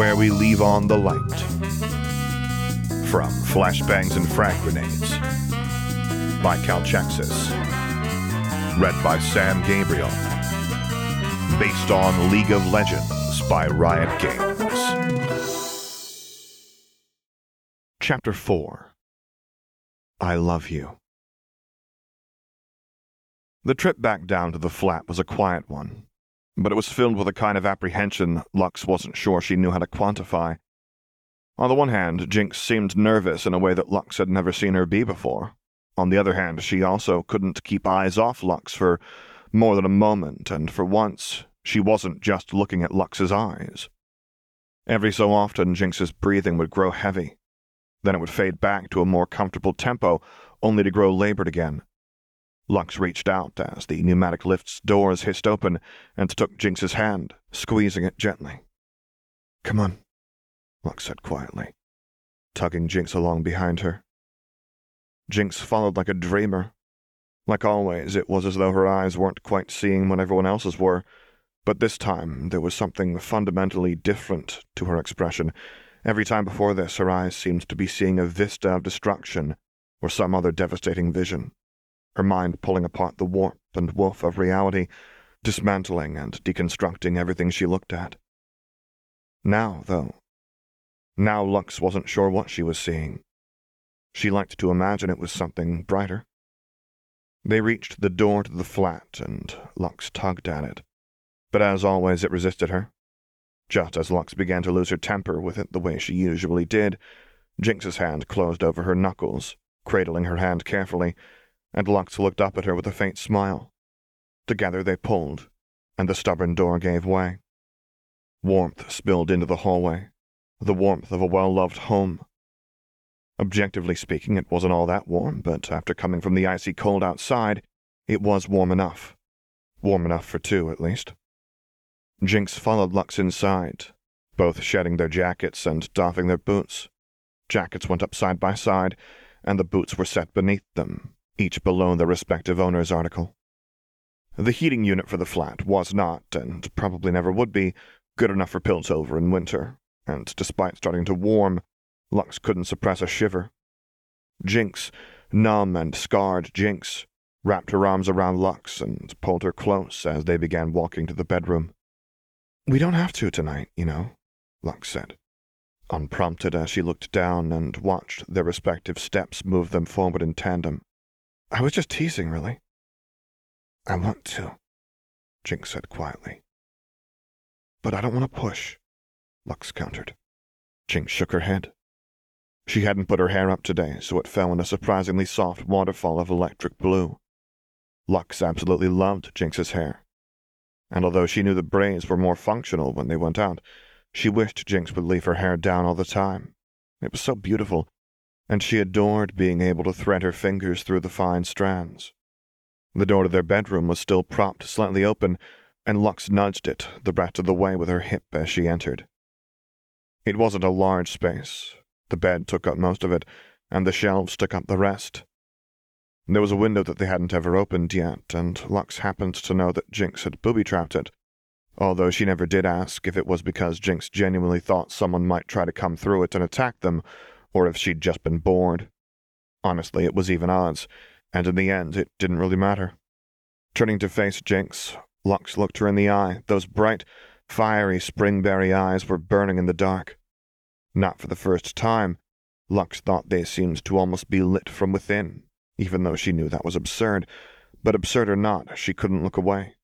where we leave on the light. From Flashbangs and Frag Grenades by Calchexxis. Read by Sam Gabriel. Based on League of Legends by Riot Games. Chapter 4 I Love You. The trip back down to the flat was a quiet one, but it was filled with a kind of apprehension Lux wasn't sure she knew how to quantify. On the one hand, Jinx seemed nervous in a way that Lux had never seen her be before. On the other hand, she also couldn't keep eyes off Lux for more than a moment, and for once, she wasn't just looking at Lux's eyes. Every so often, Jinx's breathing would grow heavy. Then it would fade back to a more comfortable tempo, only to grow labored again. Lux reached out as the pneumatic lift's doors hissed open and took Jinx's hand, squeezing it gently. Come on, Lux said quietly, tugging Jinx along behind her. Jinx followed like a dreamer. Like always, it was as though her eyes weren't quite seeing what everyone else's were, but this time there was something fundamentally different to her expression. Every time before this, her eyes seemed to be seeing a vista of destruction or some other devastating vision her mind pulling apart the warp and woof of reality, dismantling and deconstructing everything she looked at. Now, though, now Lux wasn't sure what she was seeing. She liked to imagine it was something brighter. They reached the door to the flat, and Lux tugged at it. But as always, it resisted her. Just as Lux began to lose her temper with it the way she usually did, Jinx's hand closed over her knuckles, cradling her hand carefully, and Lux looked up at her with a faint smile. Together they pulled, and the stubborn door gave way. Warmth spilled into the hallway, the warmth of a well loved home. Objectively speaking, it wasn't all that warm, but after coming from the icy cold outside, it was warm enough. Warm enough for two, at least. Jinx followed Lux inside, both shedding their jackets and doffing their boots. Jackets went up side by side, and the boots were set beneath them, each below their respective owner's article. The heating unit for the flat was not, and probably never would be, good enough for Piltover in winter, and despite starting to warm, Lux couldn't suppress a shiver. Jinx, numb and scarred Jinx, wrapped her arms around Lux and pulled her close as they began walking to the bedroom. We don't have to tonight, you know, Lux said, unprompted as she looked down and watched their respective steps move them forward in tandem. I was just teasing, really. I want to, Jinx said quietly. But I don't want to push, Lux countered. Jinx shook her head. She hadn't put her hair up today, so it fell in a surprisingly soft waterfall of electric blue. Lux absolutely loved Jinx's hair. And although she knew the braids were more functional when they went out, she wished Jinx would leave her hair down all the time. It was so beautiful and she adored being able to thread her fingers through the fine strands. The door to their bedroom was still propped slightly open, and Lux nudged it the rest of the way with her hip as she entered. It wasn't a large space. The bed took up most of it, and the shelves took up the rest. There was a window that they hadn't ever opened yet, and Lux happened to know that Jinx had booby trapped it, although she never did ask if it was because Jinx genuinely thought someone might try to come through it and attack them, or if she'd just been bored. Honestly, it was even odds, and in the end, it didn't really matter. Turning to face Jinx, Lux looked her in the eye. Those bright, fiery springberry eyes were burning in the dark. Not for the first time, Lux thought they seemed to almost be lit from within, even though she knew that was absurd. But absurd or not, she couldn't look away.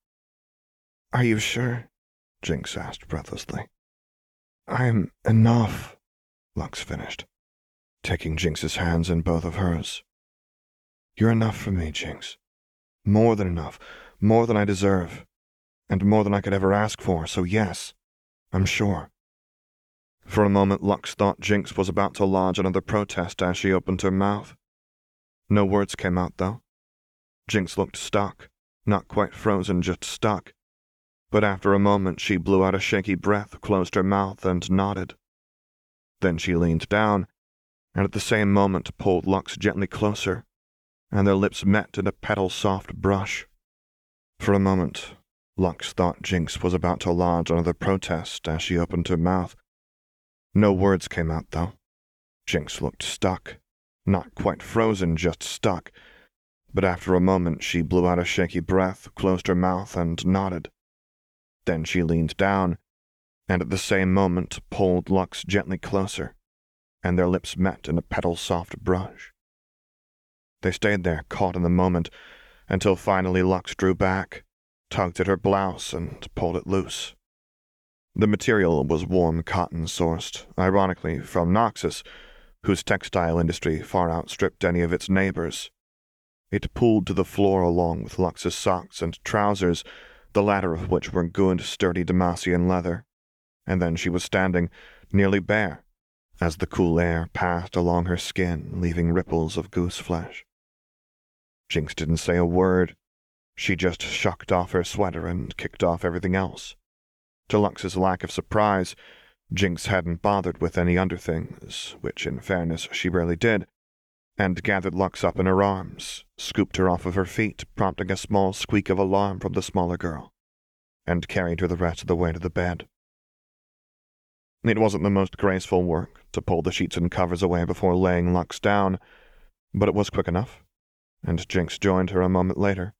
Are you sure? Jinx asked breathlessly. I'm enough, Lux finished taking Jinx's hands in both of hers. You're enough for me, Jinx. More than enough, more than I deserve, and more than I could ever ask for, so yes, I'm sure. For a moment, Lux thought Jinx was about to lodge another protest as she opened her mouth. No words came out, though. Jinx looked stuck, not quite frozen, just stuck. But after a moment, she blew out a shaky breath, closed her mouth, and nodded. Then she leaned down and at the same moment pulled Lux gently closer, and their lips met in a petal soft brush. For a moment, Lux thought Jinx was about to lodge another protest as she opened her mouth, No words came out, though. Jinx looked stuck. Not quite frozen, just stuck. But after a moment, she blew out a shaky breath, closed her mouth, and nodded. Then she leaned down, and at the same moment pulled Lux gently closer, and their lips met in a petal soft brush. They stayed there, caught in the moment, until finally Lux drew back, tugged at her blouse, and pulled it loose. The material was warm cotton sourced, ironically, from Noxus, whose textile industry far outstripped any of its neighbors. It pulled to the floor along with Lux's socks and trousers, the latter of which were good, sturdy Demacian leather. And then she was standing, nearly bare, as the cool air passed along her skin, leaving ripples of goose flesh. Jinx didn't say a word. She just shucked off her sweater and kicked off everything else. To Lux's lack of surprise, Jinx hadn't bothered with any underthings, which in fairness she rarely did, and gathered Lux up in her arms, scooped her off of her feet, prompting a small squeak of alarm from the smaller girl, and carried her the rest of the way to the bed. It wasn't the most graceful work to pull the sheets and covers away before laying Lux down, but it was quick enough, and Jinx joined her a moment later,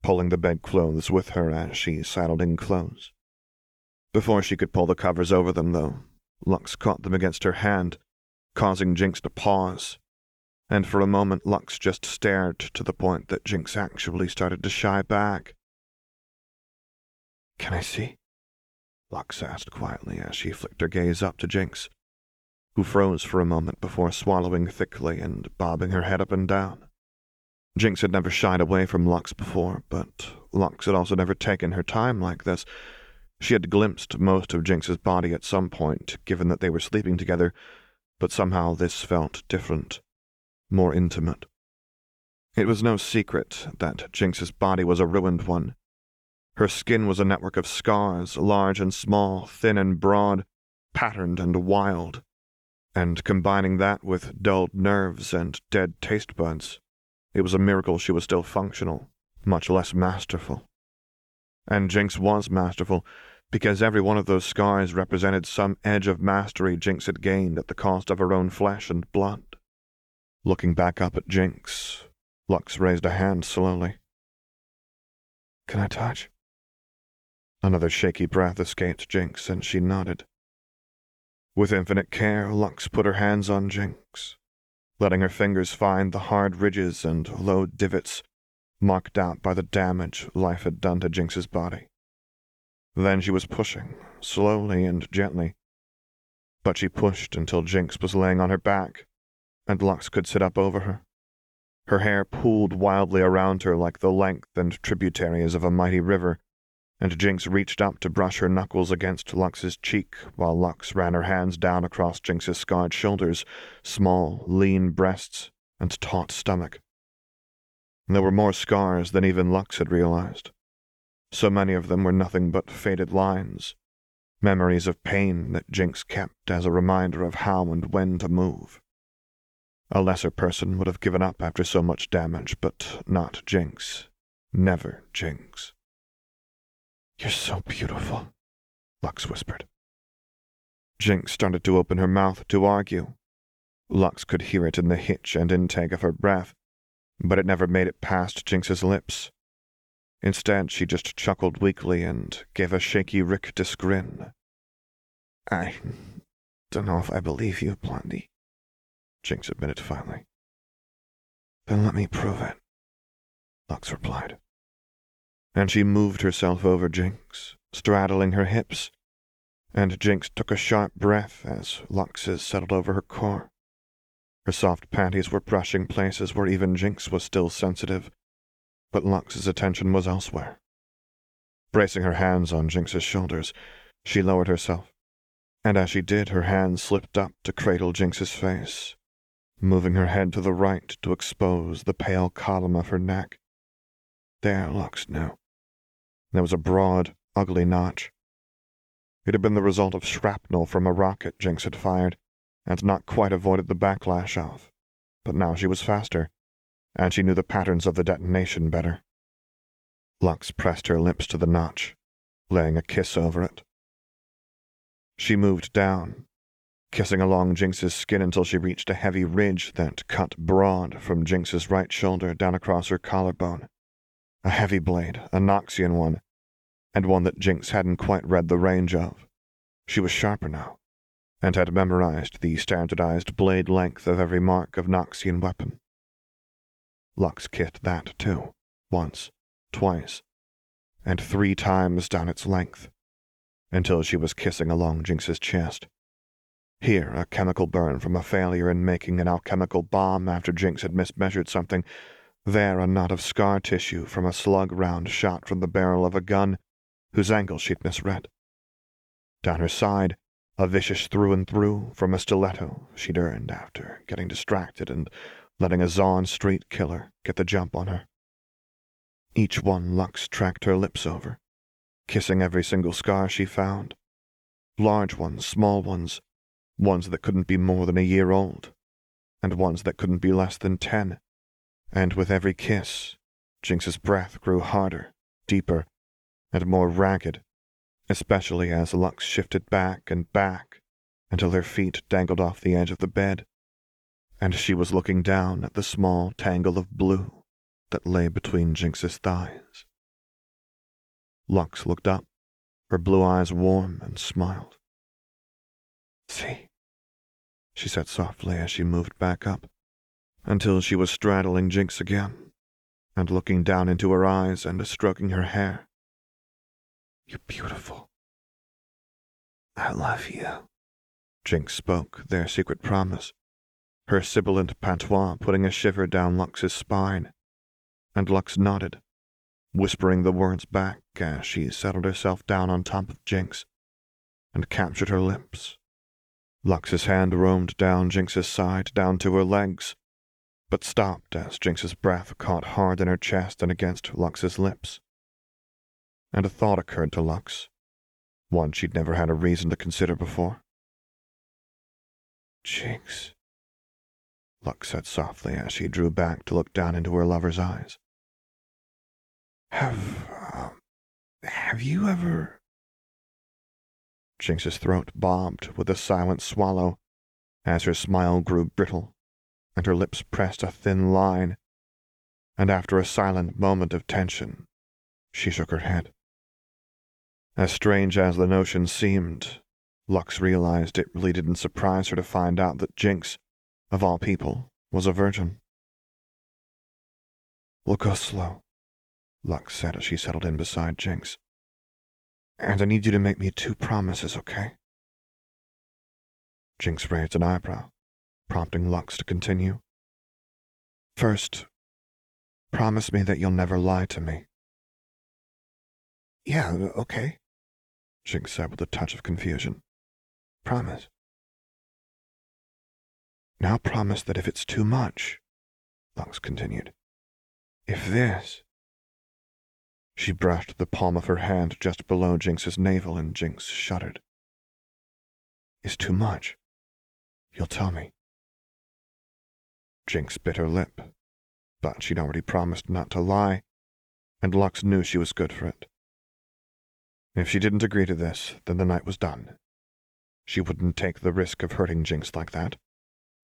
pulling the bedclothes with her as she saddled in clothes. Before she could pull the covers over them, though, Lux caught them against her hand, causing Jinx to pause. And for a moment, Lux just stared to the point that Jinx actually started to shy back. Can I see? Lux asked quietly as she flicked her gaze up to Jinx, who froze for a moment before swallowing thickly and bobbing her head up and down. Jinx had never shied away from Lux before, but Lux had also never taken her time like this, she had glimpsed most of Jinx's body at some point, given that they were sleeping together, but somehow this felt different, more intimate. It was no secret that Jinx's body was a ruined one. Her skin was a network of scars, large and small, thin and broad, patterned and wild, and combining that with dulled nerves and dead taste buds, it was a miracle she was still functional, much less masterful. And Jinx was masterful, because every one of those scars represented some edge of mastery Jinx had gained at the cost of her own flesh and blood. Looking back up at Jinx, Lux raised a hand slowly. Can I touch? Another shaky breath escaped Jinx, and she nodded. With infinite care, Lux put her hands on Jinx, letting her fingers find the hard ridges and low divots marked out by the damage life had done to Jinx's body. Then she was pushing, slowly and gently. But she pushed until Jinx was laying on her back, and Lux could sit up over her. Her hair pooled wildly around her like the length and tributaries of a mighty river, and Jinx reached up to brush her knuckles against Lux's cheek while Lux ran her hands down across Jinx's scarred shoulders, small, lean breasts, and taut stomach. There were more scars than even Lux had realized. So many of them were nothing but faded lines, memories of pain that Jinx kept as a reminder of how and when to move. A lesser person would have given up after so much damage, but not Jinx. Never Jinx. You're so beautiful, Lux whispered. Jinx started to open her mouth to argue. Lux could hear it in the hitch and intake of her breath, but it never made it past Jinx's lips. Instead, she just chuckled weakly and gave a shaky rictus grin. I don't know if I believe you, Blondie, Jinx admitted finally. Then let me prove it, Lux replied. And she moved herself over Jinx, straddling her hips, and Jinx took a sharp breath as Lux's settled over her core. Her soft panties were brushing places where even Jinx was still sensitive, but Lux's attention was elsewhere. Bracing her hands on Jinx's shoulders, she lowered herself, and as she did, her hand slipped up to cradle Jinx's face, moving her head to the right to expose the pale column of her neck. There Lux knew. There was a broad, ugly notch. It had been the result of shrapnel from a rocket Jinx had fired, and not quite avoided the backlash of. But now she was faster, and she knew the patterns of the detonation better. Lux pressed her lips to the notch, laying a kiss over it. She moved down, kissing along Jinx's skin until she reached a heavy ridge that cut broad from Jinx's right shoulder down across her collarbone. A heavy blade, a Noxian one, and one that Jinx hadn't quite read the range of. She was sharper now, and had memorized the standardized blade length of every mark of Noxian weapon. Lux kissed that, too, once, twice, and three times down its length, until she was kissing along Jinx's chest. Here, a chemical burn from a failure in making an alchemical bomb after Jinx had mismeasured something. There, a knot of scar tissue from a slug round shot from the barrel of a gun whose angle she'd misread. Down her side, a vicious through and through from a stiletto she'd earned after getting distracted and letting a Zaun street killer get the jump on her. Each one Lux tracked her lips over, kissing every single scar she found. Large ones, small ones, ones that couldn't be more than a year old, and ones that couldn't be less than ten. And with every kiss, Jinx's breath grew harder, deeper, and more ragged, especially as Lux shifted back and back until her feet dangled off the edge of the bed, and she was looking down at the small tangle of blue that lay between Jinx's thighs. Lux looked up, her blue eyes warm, and smiled. See, she said softly as she moved back up, until she was straddling Jinx again, and looking down into her eyes and stroking her hair. You're beautiful. I love you. Jinx spoke their secret promise, her sibilant patois putting a shiver down Lux's spine, and Lux nodded, whispering the words back as she settled herself down on top of Jinx and captured her lips Lux's hand roamed down Jinx's side, down to her legs, but stopped as Jinx's breath caught hard in her chest and against Lux's lips. And a thought occurred to Lux, one she'd never had a reason to consider before. Jinx, Lux said softly as she drew back to look down into her lover's eyes. Have, uh, have you ever Jinx's throat bobbed with a silent swallow as her smile grew brittle and her lips pressed a thin line, and after a silent moment of tension, she shook her head. As strange as the notion seemed, Lux realized it really didn't surprise her to find out that Jinx, of all people, was a virgin. We'll go slow, Lux said as she settled in beside Jinx. And I need you to make me two promises, okay? Jinx raised an eyebrow, prompting Lux to continue. First, promise me that you'll never lie to me. Yeah, okay, Jinx said with a touch of confusion. Promise. Now promise that if it's too much, Lux continued, if this, she brushed the palm of her hand just below Jinx's navel, and Jinx shuddered. Is too much. You'll tell me. Jinx bit her lip, but she'd already promised not to lie, and Lux knew she was good for it. If she didn't agree to this, then the night was done. She wouldn't take the risk of hurting Jinx like that.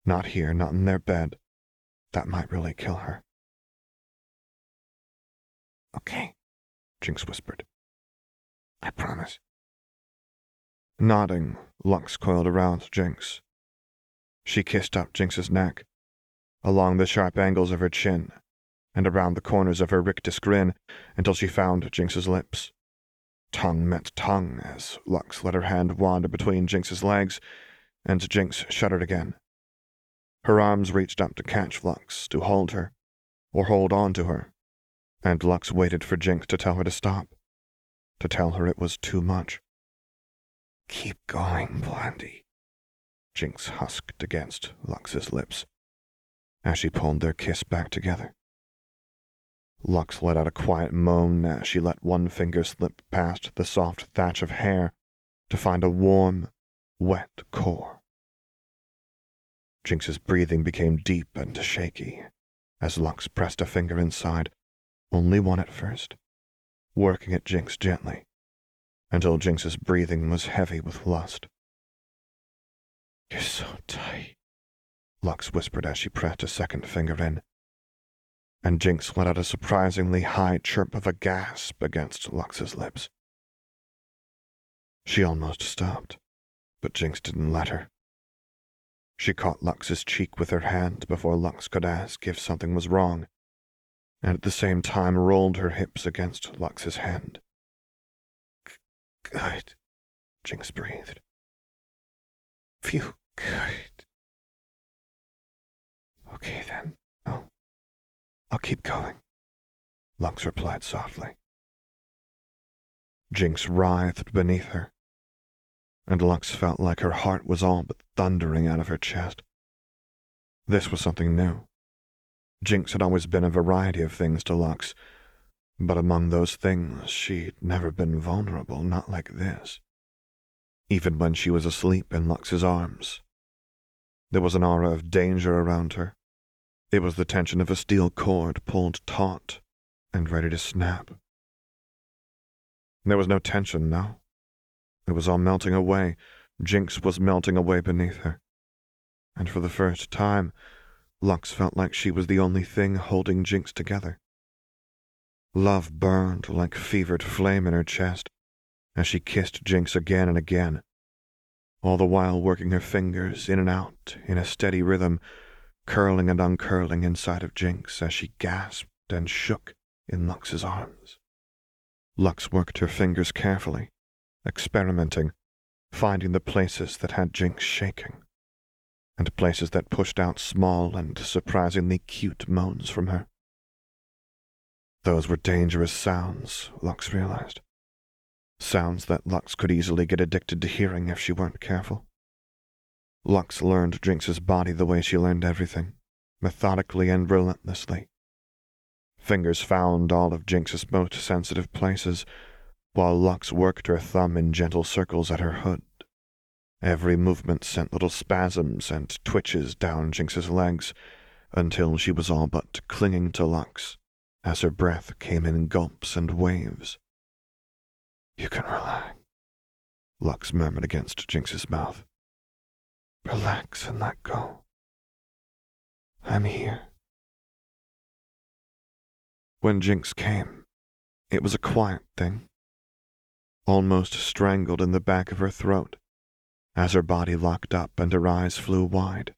Not here, not in their bed. That might really kill her. Okay, Jinx whispered. I promise. Nodding, Lux coiled around Jinx. She kissed up Jinx's neck, along the sharp angles of her chin, and around the corners of her rictus grin until she found Jinx's lips. Tongue met tongue as Lux let her hand wander between Jinx's legs, and Jinx shuddered again. Her arms reached up to catch Lux, to hold her, or hold on to her, and Lux waited for Jinx to tell her to stop, to tell her it was too much. Keep going, Blondie, Jinx husked against Lux's lips as she pulled their kiss back together. Lux let out a quiet moan as she let one finger slip past the soft thatch of hair to find a warm, wet core. Jinx's breathing became deep and shaky as Lux pressed a finger inside only one at first, working at Jinx gently, until Jinx's breathing was heavy with lust. You're so tight, Lux whispered as she pressed a second finger in. And Jinx let out a surprisingly high chirp of a gasp against Lux's lips. She almost stopped, but Jinx didn't let her. She caught Lux's cheek with her hand before Lux could ask if something was wrong, and at the same time rolled her hips against Lux's hand. Good, Jinx breathed. Phew, good. Okay then, I'll, I'll keep going, Lux replied softly. Jinx writhed beneath her, and Lux felt like her heart was all but thundering out of her chest. This was something new. Jinx had always been a variety of things to Lux, but among those things she'd never been vulnerable, not like this. Even when she was asleep in Lux's arms. There was an aura of danger around her. It was the tension of a steel cord pulled taut and ready to snap. There was no tension now. It was all melting away. Jinx was melting away beneath her. And for the first time, Lux felt like she was the only thing holding Jinx together. Love burned like fevered flame in her chest as she kissed Jinx again and again, all the while working her fingers in and out in a steady rhythm, curling and uncurling inside of Jinx as she gasped and shook in Lux's arms. Lux worked her fingers carefully, experimenting, finding the places that had Jinx shaking, and places that pushed out small and surprisingly cute moans from her. Those were dangerous sounds, Lux realized. Sounds that Lux could easily get addicted to hearing if she weren't careful. Lux learned Jinx's body the way she learned everything, methodically and relentlessly. Fingers found all of Jinx's most sensitive places, while Lux worked her thumb in gentle circles at her hood. Every movement sent little spasms and twitches down Jinx's legs until she was all but clinging to Lux as her breath came in gulps and waves. You can relax, Lux murmured against Jinx's mouth. Relax and let go. I'm here. When Jinx came, it was a quiet thing, almost strangled in the back of her throat, as her body locked up and her eyes flew wide.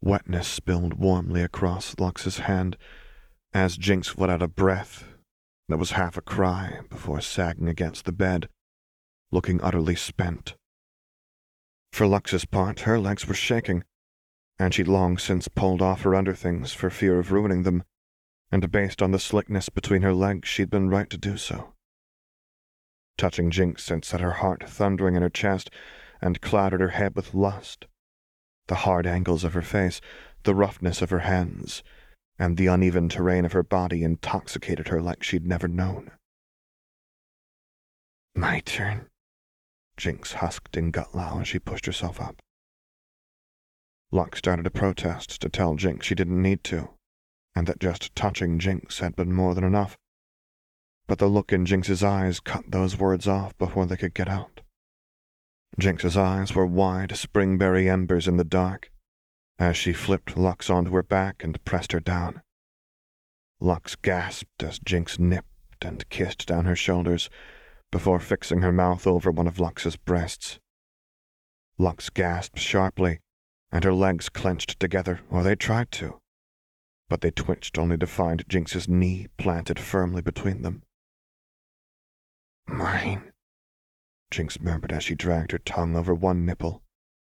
Wetness spilled warmly across Lux's hand as Jinx let out a breath that was half a cry before sagging against the bed, looking utterly spent. For Lux's part, her legs were shaking, and she'd long since pulled off her underthings for fear of ruining them and based on the slickness between her legs, she'd been right to do so. Touching Jinx sent set her heart thundering in her chest and clouded her head with lust. The hard angles of her face, the roughness of her hands, and the uneven terrain of her body intoxicated her like she'd never known. My turn, Jinx husked in gutlow as she pushed herself up. Lux started a protest to tell Jinx she didn't need to, and that just touching Jinx had been more than enough. But the look in Jinx's eyes cut those words off before they could get out. Jinx's eyes were wide springberry embers in the dark as she flipped Lux onto her back and pressed her down. Lux gasped as Jinx nipped and kissed down her shoulders before fixing her mouth over one of Lux's breasts. Lux gasped sharply, and her legs clenched together, or they tried to but they twitched only to find Jinx's knee planted firmly between them. Mine, Jinx murmured as she dragged her tongue over one nipple,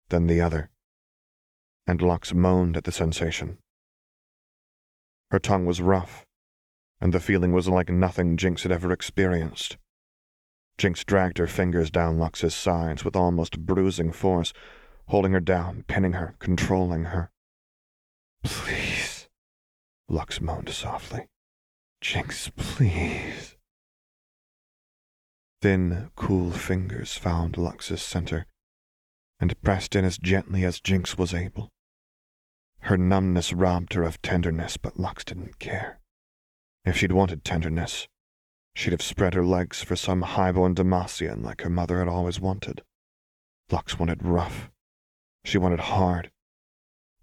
then the other, and Lux moaned at the sensation. Her tongue was rough, and the feeling was like nothing Jinx had ever experienced. Jinx dragged her fingers down Lux's sides with almost bruising force, holding her down, pinning her, controlling her. Please. Lux moaned softly. Jinx, please. Thin, cool fingers found Lux's center and pressed in as gently as Jinx was able. Her numbness robbed her of tenderness, but Lux didn't care. If she'd wanted tenderness, she'd have spread her legs for some highborn Demacian like her mother had always wanted. Lux wanted rough, She wanted hard.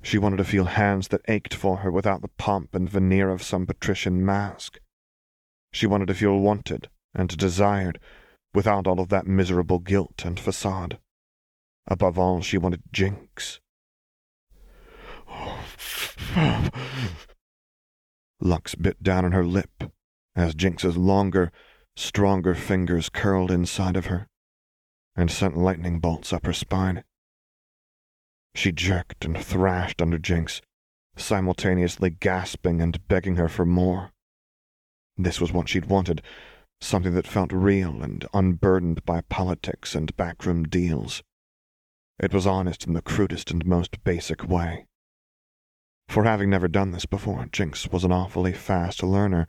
She wanted to feel hands that ached for her without the pomp and veneer of some patrician mask. She wanted to feel wanted and desired without all of that miserable guilt and facade. Above all, she wanted Jinx. Oh, Lux bit down on her lip as Jinx's longer, stronger fingers curled inside of her and sent lightning bolts up her spine. She jerked and thrashed under Jinx, simultaneously gasping and begging her for more. This was what she'd wanted, something that felt real and unburdened by politics and backroom deals. It was honest in the crudest and most basic way. For having never done this before, Jinx was an awfully fast learner,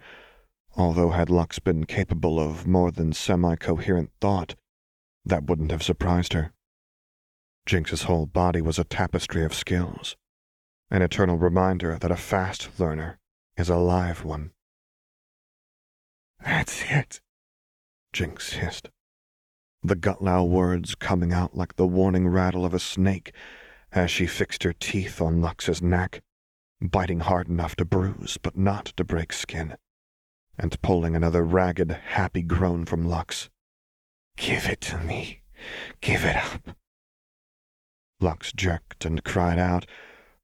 although had Lux been capable of more than semi-coherent thought, that wouldn't have surprised her. Jinx's whole body was a tapestry of skills, an eternal reminder that a fast learner is a live one. That's it, Jinx hissed, the gutlow words coming out like the warning rattle of a snake as she fixed her teeth on Lux's neck biting hard enough to bruise but not to break skin, and pulling another ragged, happy groan from Lux. Give it to me. Give it up. Lux jerked and cried out,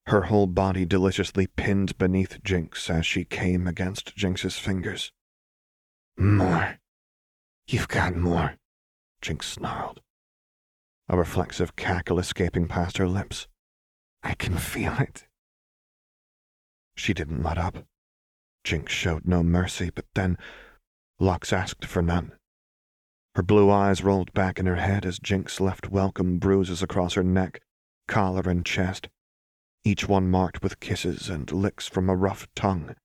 her whole body deliciously pinned beneath Jinx as she came against Jinx's fingers. More. You've got more, Jinx snarled, a reflexive cackle escaping past her lips. I can feel it. She didn't let up. Jinx showed no mercy, but then Lux asked for none. Her blue eyes rolled back in her head as Jinx left welcome bruises across her neck, collar, and chest, each one marked with kisses and licks from a rough tongue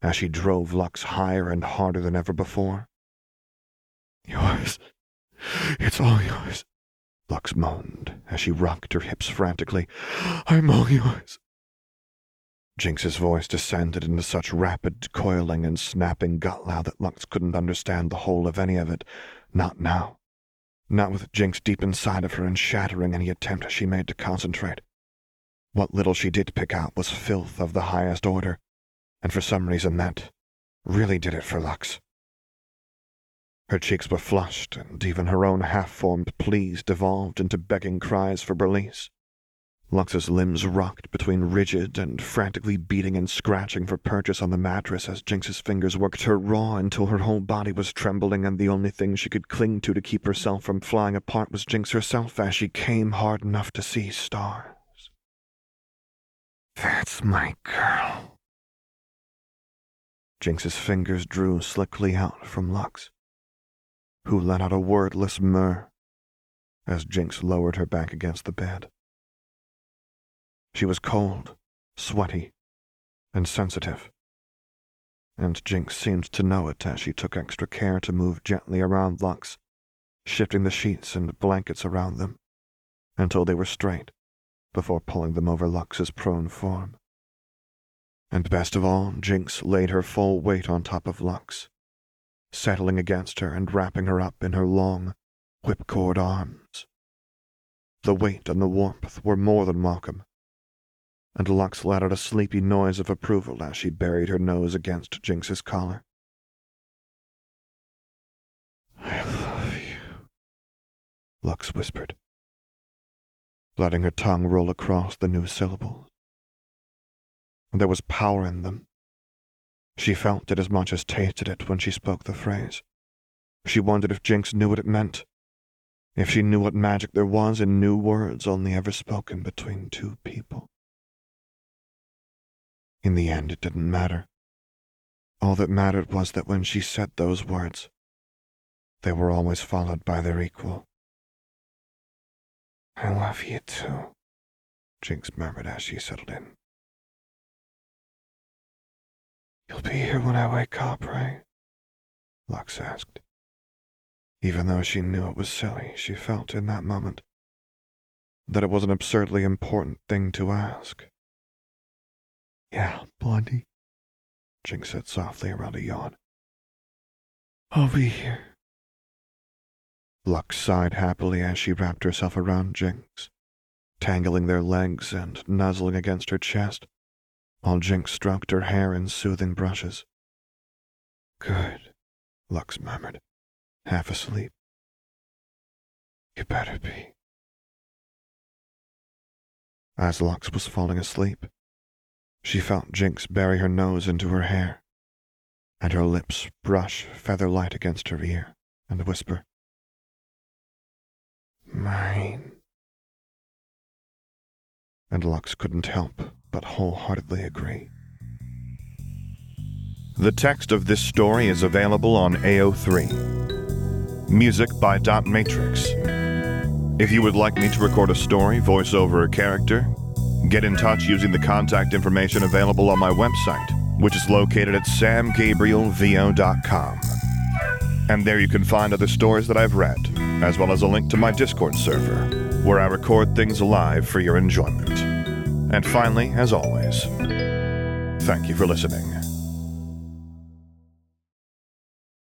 as she drove Lux higher and harder than ever before. Yours. It's all yours, Lux moaned as she rocked her hips frantically. I'm all yours. Jinx's voice descended into such rapid coiling and snapping gutlow that Lux couldn't understand the whole of any of it. Not now. Not with Jinx deep inside of her and shattering any attempt she made to concentrate. What little she did pick out was filth of the highest order, and for some reason that really did it for Lux. Her cheeks were flushed, and even her own half-formed pleas devolved into begging cries for release. Lux's limbs rocked between rigid and frantically beating and scratching for purchase on the mattress as Jinx's fingers worked her raw until her whole body was trembling and the only thing she could cling to to keep herself from flying apart was Jinx herself as she came hard enough to see stars. That's my girl. Jinx's fingers drew slickly out from Lux, who let out a wordless murr as Jinx lowered her back against the bed. She was cold, sweaty, and sensitive. And Jinx seemed to know it as she took extra care to move gently around Lux, shifting the sheets and blankets around them until they were straight before pulling them over Lux's prone form. And best of all, Jinx laid her full weight on top of Lux, settling against her and wrapping her up in her long, whipcord arms. The weight and the warmth were more than welcome, and Lux let out a sleepy noise of approval as she buried her nose against Jinx's collar. I love you, Lux whispered, letting her tongue roll across the new syllables. There was power in them. She felt it as much as tasted it when she spoke the phrase. She wondered if Jinx knew what it meant, if she knew what magic there was in new words only ever spoken between two people. In the end, it didn't matter. All that mattered was that when she said those words, they were always followed by their equal. I love you too, Jinx murmured as she settled in. You'll be here when I wake up, right? Lux asked. Even though she knew it was silly, she felt in that moment that it was an absurdly important thing to ask. Yeah, Blondie, Jinx said softly around a yawn. I'll be here. Lux sighed happily as she wrapped herself around Jinx, tangling their legs and nuzzling against her chest, while Jinx stroked her hair in soothing brushes. Good, Lux murmured, half asleep. You better be. As Lux was falling asleep, she felt Jinx bury her nose into her hair, and her lips brush feather light against her ear and whisper, Mine. And Lux couldn't help but wholeheartedly agree. The text of this story is available on AO3. Music by Dot Matrix. If you would like me to record a story, voice over a character, get in touch using the contact information available on my website, which is located at samgabrielvo.com. And there you can find other stories that I've read, as well as a link to my Discord server, where I record things live for your enjoyment. And finally, as always, thank you for listening.